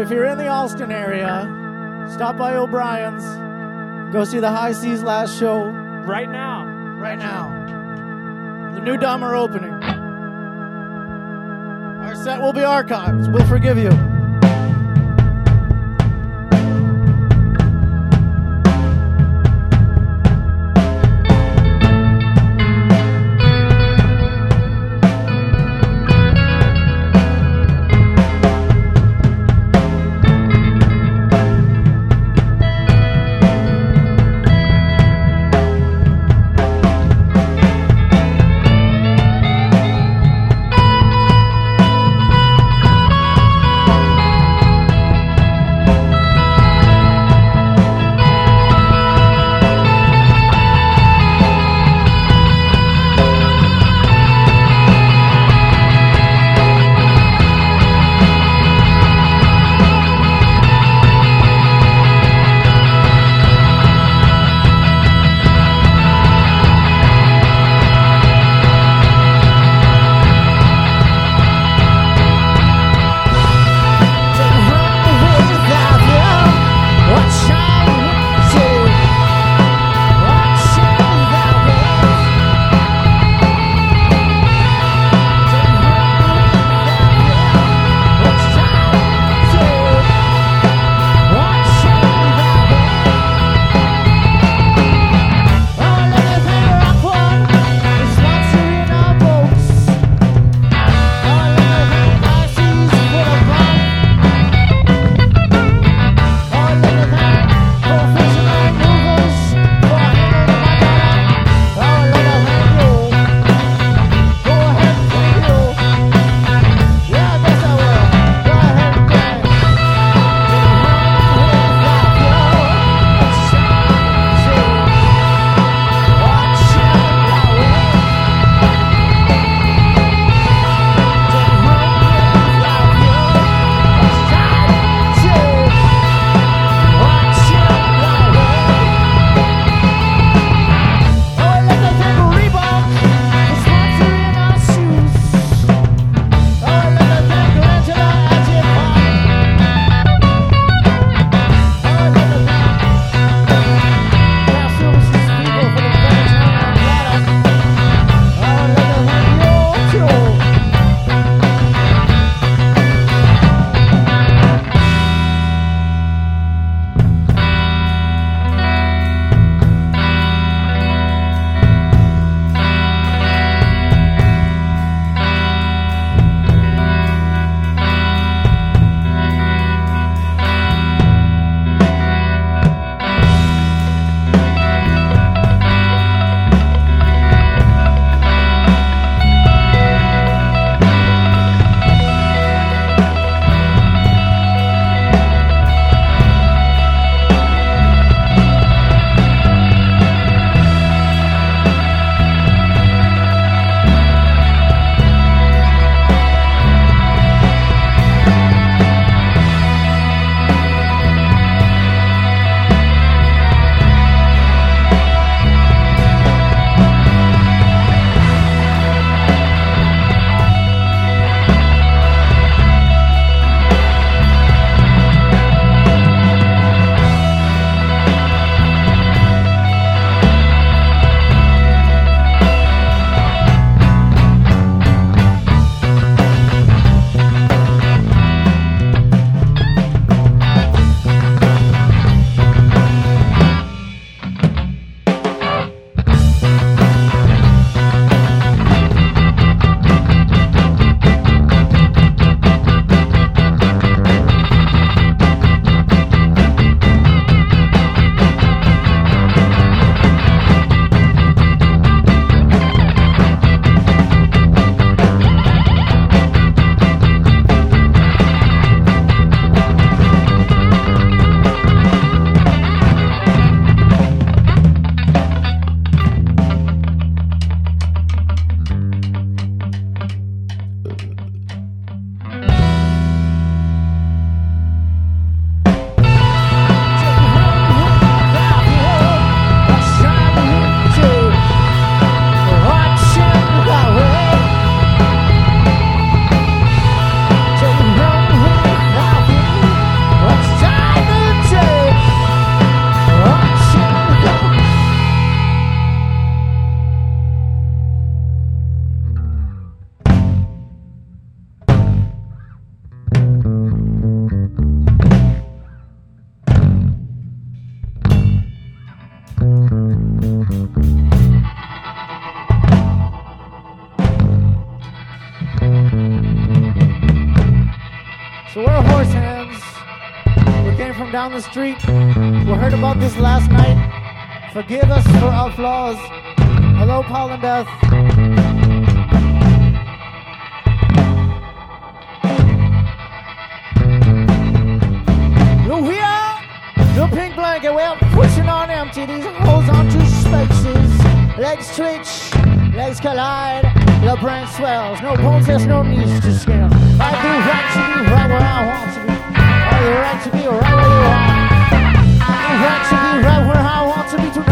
So if you're in the Allston area, stop by O'Brien's. Go see the High Seas last show Right now. right now. The new Dahmer opening. Our set will be archived. We'll forgive you. Down the street. We heard about this last night. Forgive us for our flaws. Hello, Paul and Beth. No, we are the pink blanket. We're pushing on empty. These holes onto spaces. Legs twitch, legs collide. The brain swells. No bones, there's no knees to scale. I do right to be right where I want to be. Right to be right where you are. I do right to be right where I want to be. To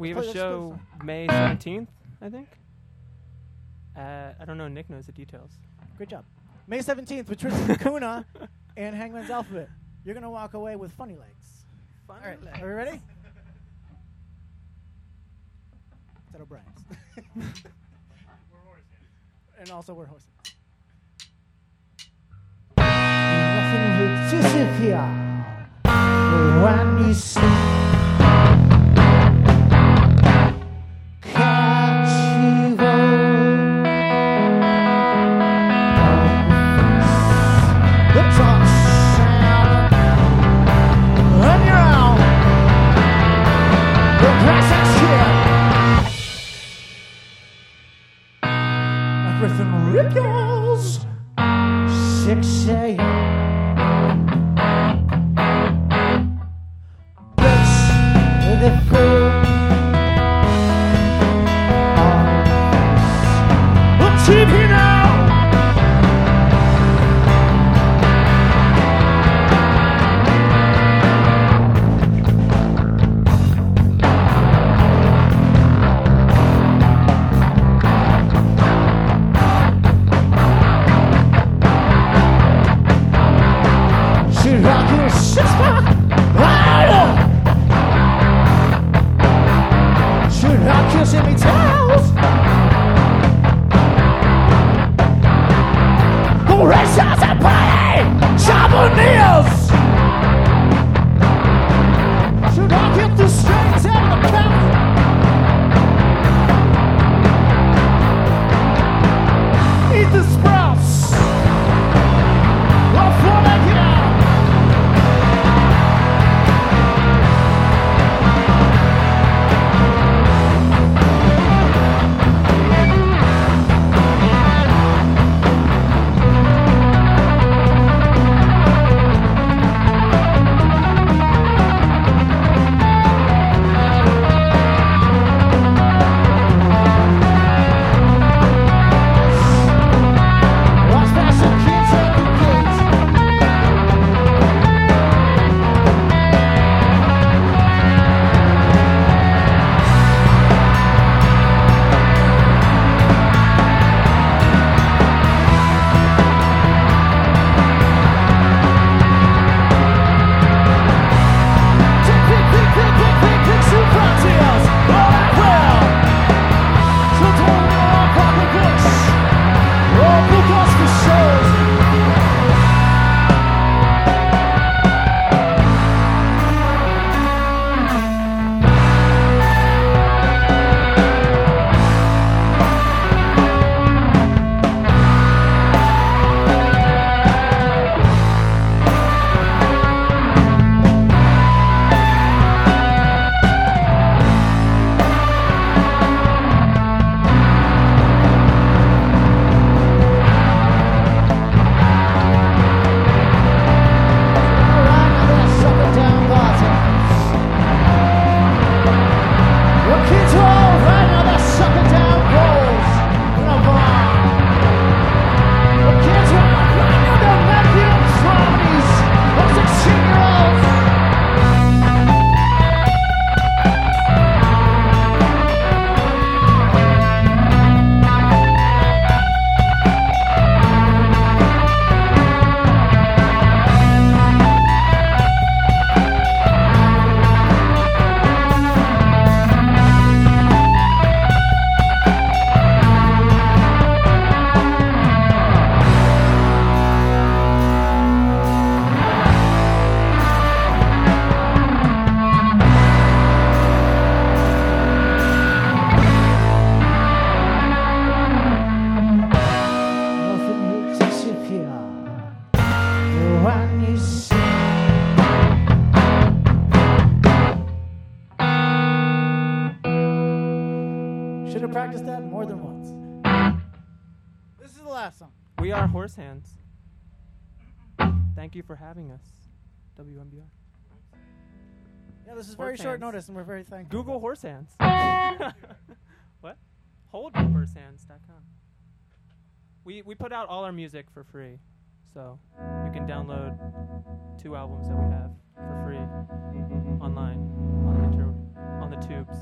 We have a oh, show May 17th, I think. Uh, I don't know. Nick knows the details. Great job. May 17th with Tristan Kuna and Hangman's Alphabet. You're going to walk away with funny legs. Funny All right. legs. Are we ready? Is that O'Brien's? we're horses. And also, we're horses. Nothing will disappear when you see. horse hands. Thank you for having us, WMBR. Yeah, this is horse very hands. short notice, and we're very thankful. Google horse hands. what? HoldHorsehands.com. We we put out all our music for free, so you can download two albums that we have for free online on the, on the tubes.